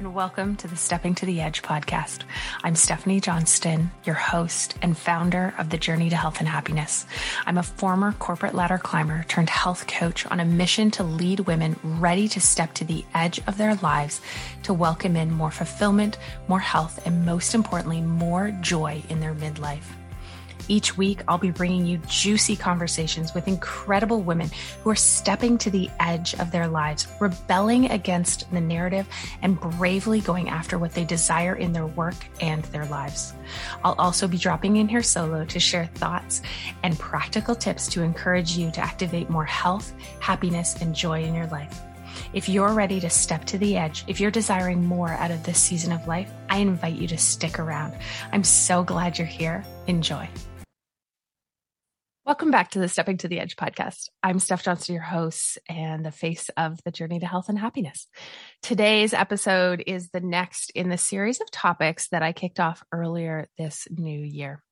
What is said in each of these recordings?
and welcome to the Stepping to the Edge podcast. I'm Stephanie Johnston, your host and founder of the Journey to Health and Happiness. I'm a former corporate ladder climber turned health coach on a mission to lead women ready to step to the edge of their lives to welcome in more fulfillment, more health, and most importantly, more joy in their midlife. Each week, I'll be bringing you juicy conversations with incredible women who are stepping to the edge of their lives, rebelling against the narrative, and bravely going after what they desire in their work and their lives. I'll also be dropping in here solo to share thoughts and practical tips to encourage you to activate more health, happiness, and joy in your life. If you're ready to step to the edge, if you're desiring more out of this season of life, I invite you to stick around. I'm so glad you're here. Enjoy. Welcome back to the Stepping to the Edge podcast. I'm Steph Johnston, your host and the face of the journey to health and happiness. Today's episode is the next in the series of topics that I kicked off earlier this new year.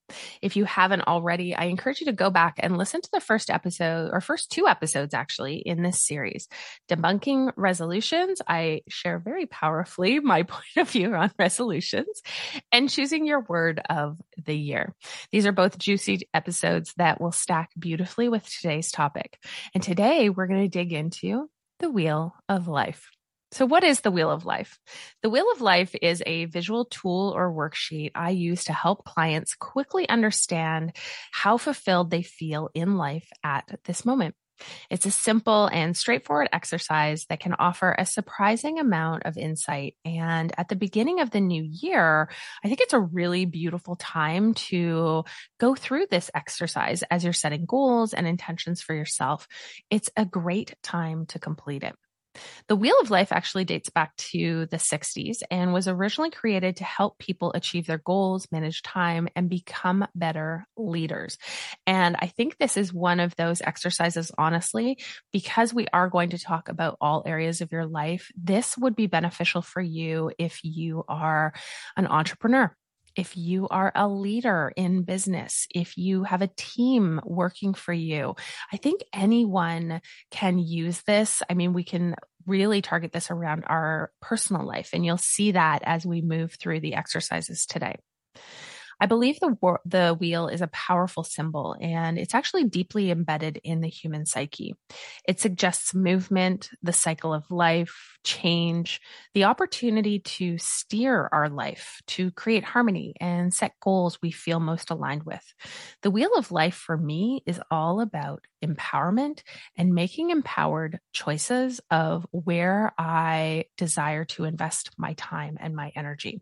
If you haven't already, I encourage you to go back and listen to the first episode or first two episodes actually in this series. Debunking resolutions. I share very powerfully my point of view on resolutions and choosing your word of the year. These are both juicy episodes that will stack beautifully with today's topic. And today we're going to dig into the wheel of life. So, what is the Wheel of Life? The Wheel of Life is a visual tool or worksheet I use to help clients quickly understand how fulfilled they feel in life at this moment. It's a simple and straightforward exercise that can offer a surprising amount of insight. And at the beginning of the new year, I think it's a really beautiful time to go through this exercise as you're setting goals and intentions for yourself. It's a great time to complete it. The Wheel of Life actually dates back to the 60s and was originally created to help people achieve their goals, manage time, and become better leaders. And I think this is one of those exercises, honestly, because we are going to talk about all areas of your life. This would be beneficial for you if you are an entrepreneur if you are a leader in business, if you have a team working for you, I think anyone can use this. I mean, we can really target this around our personal life, and you'll see that as we move through the exercises today. I believe the the wheel is a powerful symbol and it's actually deeply embedded in the human psyche. It suggests movement, the cycle of life, change, the opportunity to steer our life, to create harmony and set goals we feel most aligned with. The wheel of life for me is all about empowerment and making empowered choices of where I desire to invest my time and my energy.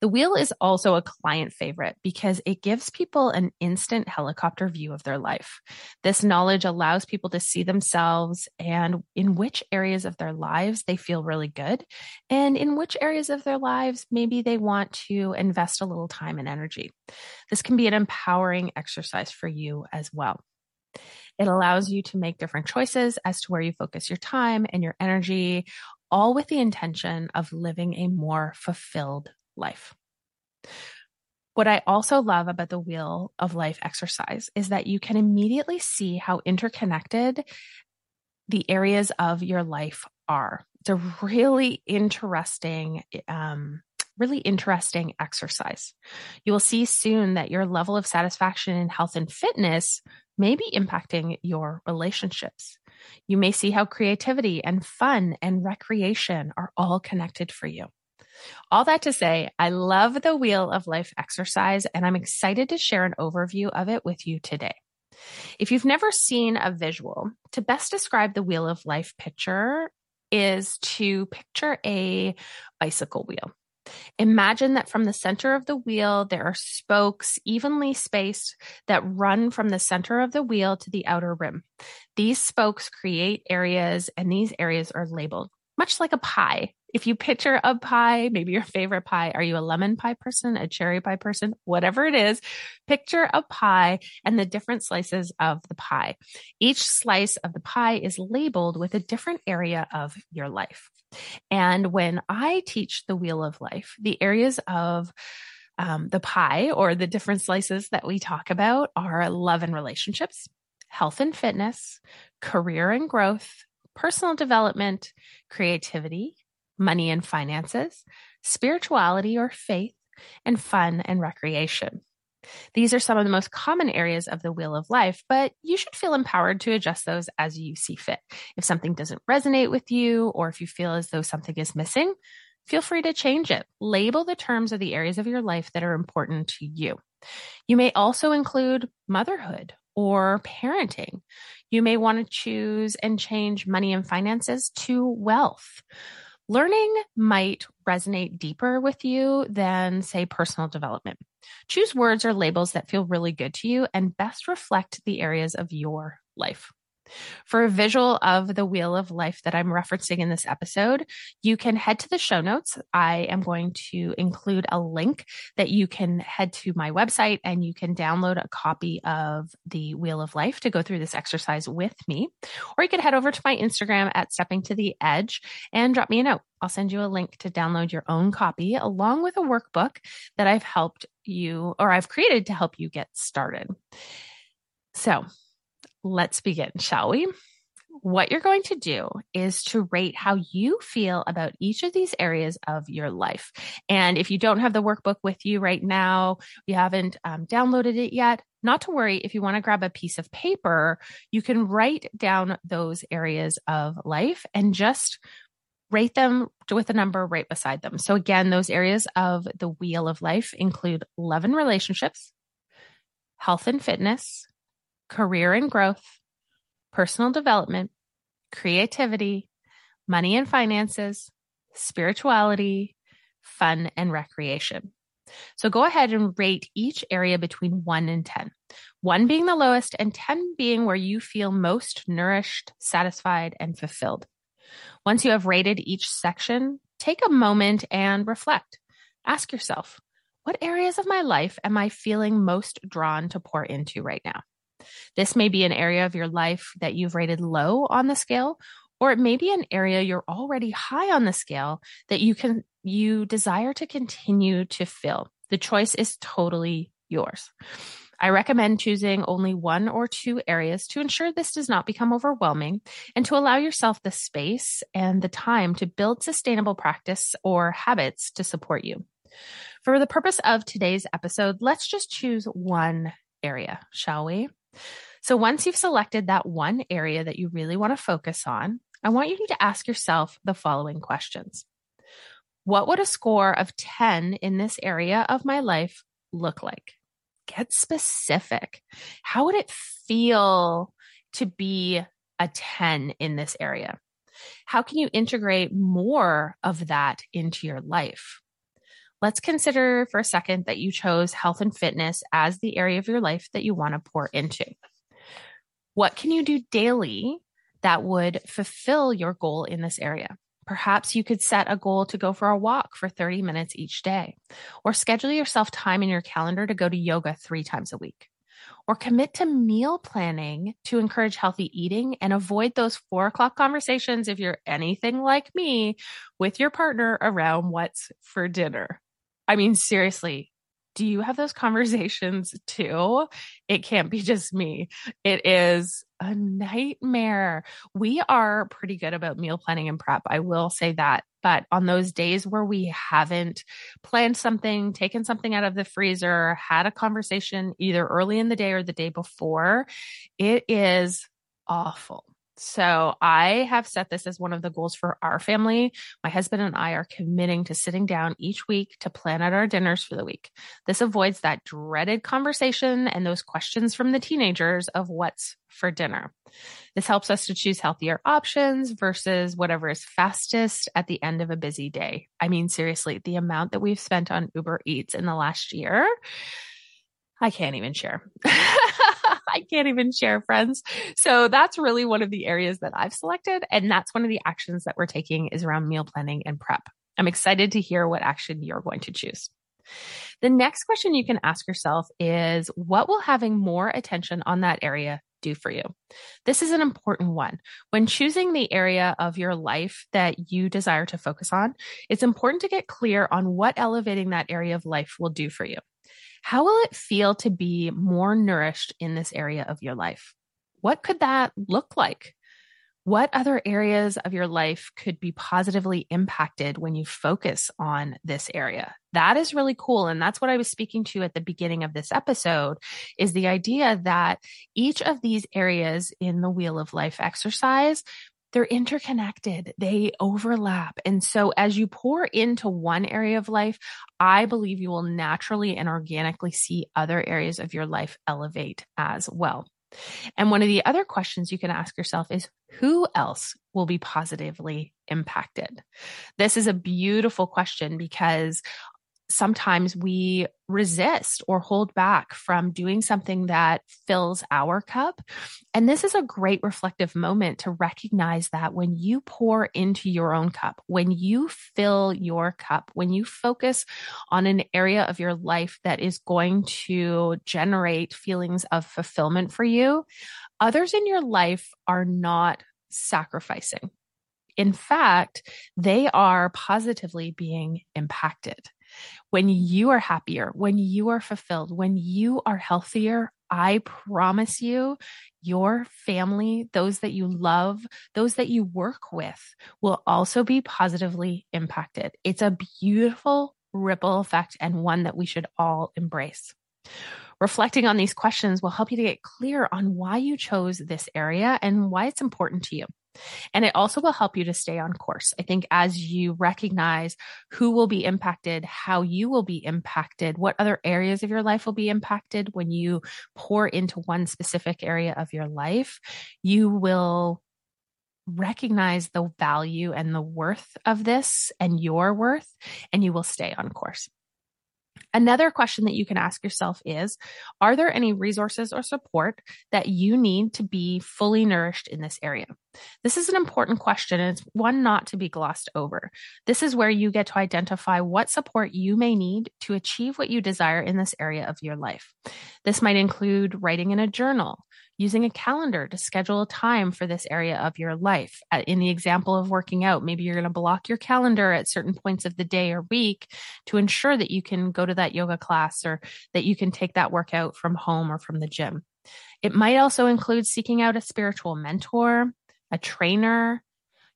The wheel is also a client favorite because it gives people an instant helicopter view of their life. This knowledge allows people to see themselves and in which areas of their lives they feel really good, and in which areas of their lives maybe they want to invest a little time and energy. This can be an empowering exercise for you as well. It allows you to make different choices as to where you focus your time and your energy, all with the intention of living a more fulfilled life. What I also love about the Wheel of Life exercise is that you can immediately see how interconnected the areas of your life are. It's a really interesting, um, really interesting exercise. You will see soon that your level of satisfaction in health and fitness may be impacting your relationships. You may see how creativity and fun and recreation are all connected for you. All that to say, I love the Wheel of Life exercise, and I'm excited to share an overview of it with you today. If you've never seen a visual, to best describe the Wheel of Life picture is to picture a bicycle wheel. Imagine that from the center of the wheel, there are spokes evenly spaced that run from the center of the wheel to the outer rim. These spokes create areas, and these areas are labeled much like a pie. If you picture a pie, maybe your favorite pie, are you a lemon pie person, a cherry pie person, whatever it is, picture a pie and the different slices of the pie. Each slice of the pie is labeled with a different area of your life. And when I teach the wheel of life, the areas of um, the pie or the different slices that we talk about are love and relationships, health and fitness, career and growth, personal development, creativity, money and finances, spirituality or faith, and fun and recreation. These are some of the most common areas of the wheel of life, but you should feel empowered to adjust those as you see fit. If something doesn't resonate with you, or if you feel as though something is missing, feel free to change it. Label the terms of the areas of your life that are important to you. You may also include motherhood or parenting. You may want to choose and change money and finances to wealth. Learning might resonate deeper with you than, say, personal development. Choose words or labels that feel really good to you and best reflect the areas of your life. For a visual of the wheel of life that I'm referencing in this episode, you can head to the show notes. I am going to include a link that you can head to my website and you can download a copy of the wheel of life to go through this exercise with me. Or you can head over to my Instagram at stepping to the edge and drop me a note. I'll send you a link to download your own copy along with a workbook that I've helped you or I've created to help you get started. So let's begin, shall we? What you're going to do is to rate how you feel about each of these areas of your life. And if you don't have the workbook with you right now, you haven't um, downloaded it yet, not to worry. If you want to grab a piece of paper, you can write down those areas of life and just rate them with a number right beside them. So again, those areas of the wheel of life include love and relationships, health and fitness, career and growth, personal development, creativity, money and finances, spirituality, fun, and recreation. So go ahead and rate each area between 1 and 10. 1 being the lowest and 10 being where you feel most nourished, satisfied, and fulfilled. Once you have rated each section, take a moment and reflect. Ask yourself, what areas of my life am I feeling most drawn to pour into right now? This may be an area of your life that you've rated low on the scale, or it may be an area you're already high on the scale that you can, you desire to continue to fill. The choice is totally yours. I recommend choosing only one or two areas to ensure this does not become overwhelming and to allow yourself the space and the time to build sustainable practice or habits to support you. For the purpose of today's episode, let's just choose one area, shall we? So once you've selected that one area that you really want to focus on, I want you to ask yourself the following questions. What would a score of 10 in this area of my life look like? Get specific. How would it feel to be a 10 in this area? How can you integrate more of that into your life? Let's consider for a second that you chose health and fitness as the area of your life that you want to pour into. What can you do daily that would fulfill your goal in this area? Perhaps you could set a goal to go for a walk for 30 minutes each day, or schedule yourself time in your calendar to go to yoga three times a week, or commit to meal planning to encourage healthy eating and avoid those four o'clock conversations if you're anything like me with your partner around what's for dinner. I mean, seriously, do you have those conversations too? It can't be just me. It is a nightmare. We are pretty good about meal planning and prep. I will say that. But on those days where we haven't planned something, taken something out of the freezer, had a conversation either early in the day or the day before, it is awful. So I have set this as one of the goals for our family. My husband and I are committing to sitting down each week to plan out our dinners for the week. This avoids that dreaded conversation and those questions from the teenagers of what's for dinner. This helps us to choose healthier options versus whatever is fastest at the end of a busy day. I mean, seriously, the amount that we've spent on Uber Eats in the last year, I can't even share. I can't even share, friends. So that's really one of the areas that I've selected. And that's one of the actions that we're taking is around meal planning and prep. I'm excited to hear what action you're going to choose. The next question you can ask yourself is what will having more attention on that area do for you? This is an important one. When choosing the area of your life that you desire to focus on, it's important to get clear on what elevating that area of life will do for you. How will it feel to be more nourished in this area of your life? What could that look like? What other areas of your life could be positively impacted when you focus on this area? That is really cool. And that's what I was speaking to at the beginning of this episode is the idea that each of these areas in the wheel of life exercise they're interconnected, they overlap. And so as you pour into one area of life, I believe you will naturally and organically see other areas of your life elevate as well. And one of the other questions you can ask yourself is who else will be positively impacted? This is a beautiful question because sometimes we resist or hold back from doing something that fills our cup. And this is a great reflective moment to recognize that when you pour into your own cup, when you fill your cup, when you focus on an area of your life that is going to generate feelings of fulfillment for you, others in your life are not sacrificing. In fact, they are positively being impacted. When you are happier, when you are fulfilled, when you are healthier, I promise you, your family, those that you love, those that you work with will also be positively impacted. It's a beautiful ripple effect and one that we should all embrace. Reflecting on these questions will help you to get clear on why you chose this area and why it's important to you. And it also will help you to stay on course. I think as you recognize who will be impacted, how you will be impacted, what other areas of your life will be impacted when you pour into one specific area of your life, you will recognize the value and the worth of this and your worth, and you will stay on course. Another question that you can ask yourself is Are there any resources or support that you need to be fully nourished in this area? This is an important question and it's one not to be glossed over. This is where you get to identify what support you may need to achieve what you desire in this area of your life. This might include writing in a journal, using a calendar to schedule a time for this area of your life. Uh, in the example of working out, maybe you're going to block your calendar at certain points of the day or week to ensure that you can go to that yoga class or that you can take that workout from home or from the gym. It might also include seeking out a spiritual mentor, a trainer.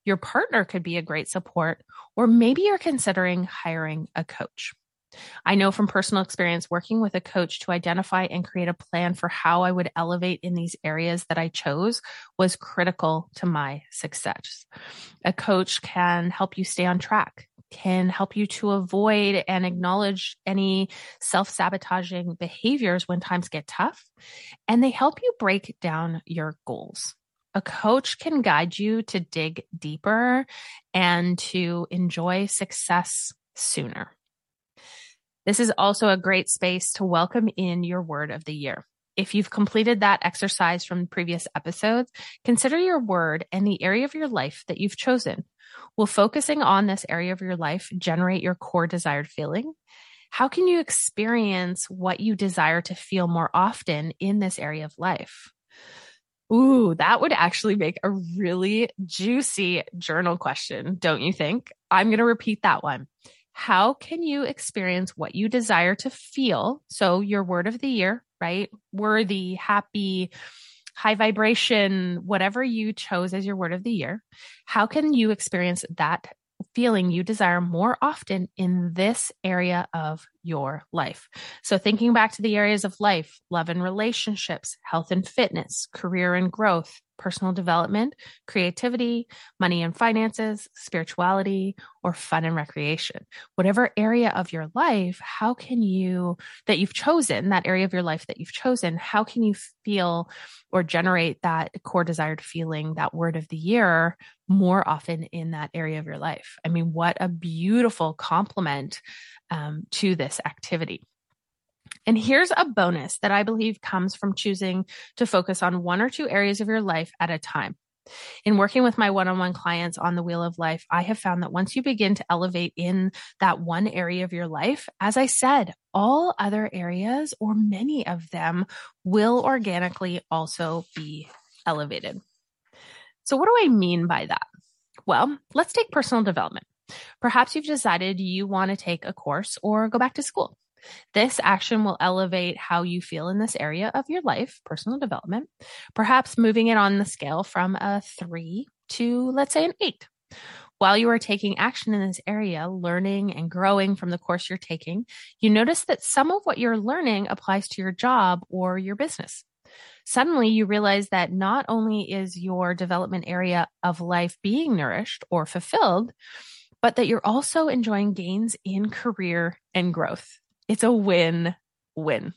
Your partner could be a great support, or maybe you're considering hiring a coach. I know from personal experience working with a coach to identify and create a plan for how I would elevate in these areas that I chose was critical to my success. A coach can help you stay on track, can help you to avoid and acknowledge any self sabotaging behaviors when times get tough, and they help you break down your goals a coach can guide you to dig deeper and to enjoy success sooner. This is also a great space to welcome in your word of the year. If you've completed that exercise from previous episodes, consider your word and the area of your life that you've chosen. Will focusing on this area of your life generate your core desired feeling? How can you experience what you desire to feel more often in this area of life? Ooh, that would actually make a really juicy journal question, don't you think? I'm going to repeat that one. How can you experience what you desire to feel? So, your word of the year, right? Worthy, happy, high vibration, whatever you chose as your word of the year. How can you experience that feeling you desire more often in this area of your life. So, thinking back to the areas of life, love and relationships, health and fitness, career and growth, personal development, creativity, money and finances, spirituality, or fun and recreation. Whatever area of your life, how can you, that you've chosen, that area of your life that you've chosen, how can you feel or generate that core desired feeling, that word of the year more often in that area of your life? I mean, what a beautiful complement um, to this activity. And here's a bonus that I believe comes from choosing to focus on one or two areas of your life at a time. In working with my one on one clients on the wheel of life, I have found that once you begin to elevate in that one area of your life, as I said, all other areas or many of them will organically also be elevated. So, what do I mean by that? Well, let's take personal development. Perhaps you've decided you want to take a course or go back to school. This action will elevate how you feel in this area of your life, personal development, perhaps moving it on the scale from a three to, let's say, an eight. While you are taking action in this area, learning and growing from the course you're taking, you notice that some of what you're learning applies to your job or your business. Suddenly you realize that not only is your development area of life being nourished or fulfilled, but that you're also enjoying gains in career and growth. It's a win win.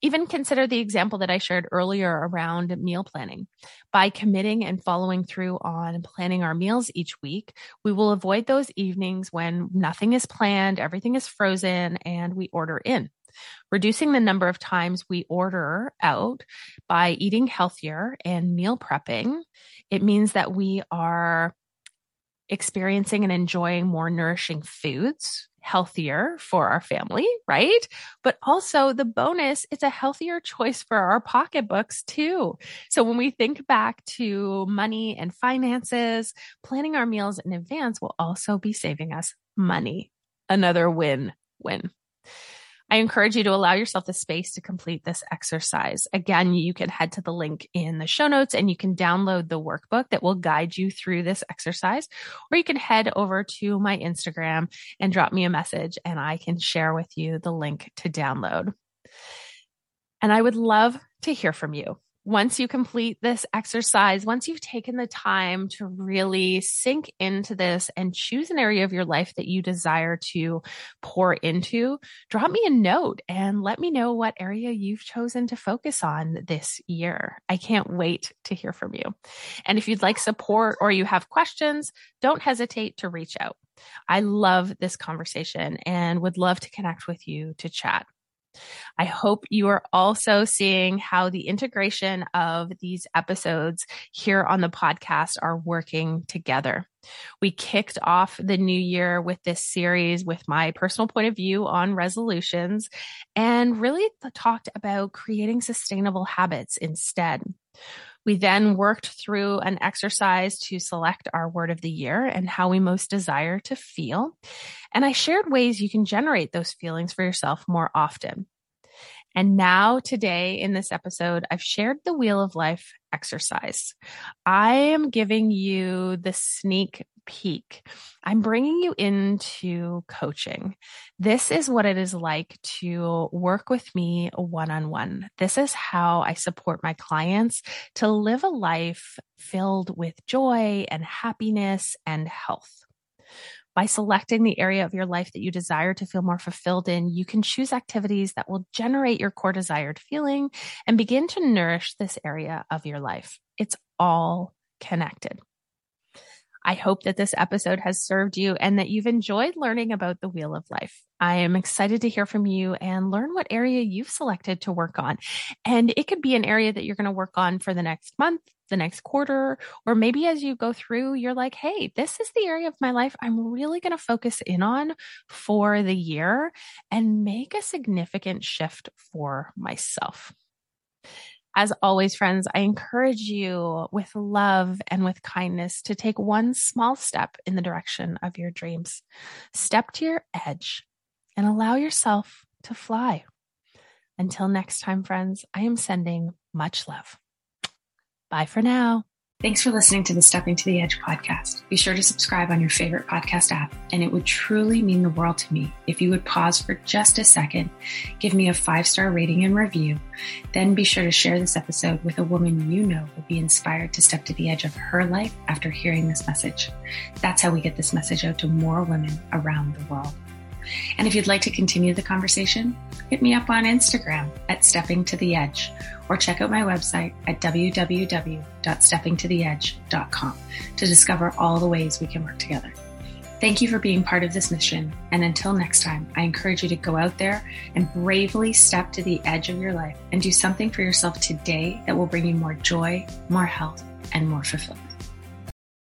Even consider the example that I shared earlier around meal planning. By committing and following through on planning our meals each week, we will avoid those evenings when nothing is planned, everything is frozen, and we order in. Reducing the number of times we order out by eating healthier and meal prepping, it means that we are experiencing and enjoying more nourishing foods, healthier for our family, right? But also the bonus, it's a healthier choice for our pocketbooks too. So when we think back to money and finances, planning our meals in advance will also be saving us money. Another win win. I encourage you to allow yourself the space to complete this exercise. Again, you can head to the link in the show notes and you can download the workbook that will guide you through this exercise, or you can head over to my Instagram and drop me a message and I can share with you the link to download. And I would love to hear from you once you complete this exercise, once you've taken the time to really sink into this and choose an area of your life that you desire to pour into, drop me a note and let me know what area you've chosen to focus on this year. I can't wait to hear from you. And if you'd like support or you have questions, don't hesitate to reach out. I love this conversation and would love to connect with you to chat. I hope you are also seeing how the integration of these episodes here on the podcast are working together. We kicked off the new year with this series with my personal point of view on resolutions and really talked about creating sustainable habits instead. We then worked through an exercise to select our word of the year and how we most desire to feel. And I shared ways you can generate those feelings for yourself more often. And now today in this episode, I've shared the wheel of life exercise. I am giving you the sneak peek. I'm bringing you into coaching. This is what it is like to work with me one on one. This is how I support my clients to live a life filled with joy and happiness and health. By selecting the area of your life that you desire to feel more fulfilled in, you can choose activities that will generate your core desired feeling and begin to nourish this area of your life. It's all connected. I hope that this episode has served you and that you've enjoyed learning about the wheel of life. I am excited to hear from you and learn what area you've selected to work on. And it could be an area that you're going to work on for the next month, the next quarter, or maybe as you go through, you're like, Hey, this is the area of my life I'm really going to focus in on for the year and make a significant shift for myself. As always, friends, I encourage you with love and with kindness to take one small step in the direction of your dreams. Step to your edge and allow yourself to fly. Until next time, friends, I am sending much love. Bye for now. Thanks for listening to the Stepping to the Edge podcast. Be sure to subscribe on your favorite podcast app, and it would truly mean the world to me if you would pause for just a second, give me a five star rating and review, then be sure to share this episode with a woman you know will be inspired to step to the edge of her life after hearing this message. That's how we get this message out to more women around the world. And if you'd like to continue the conversation, hit me up on Instagram at Stepping to the Edge or check out my website at www.steppingtotheedge.com to discover all the ways we can work together. Thank you for being part of this mission. And until next time, I encourage you to go out there and bravely step to the edge of your life and do something for yourself today that will bring you more joy, more health, and more fulfillment.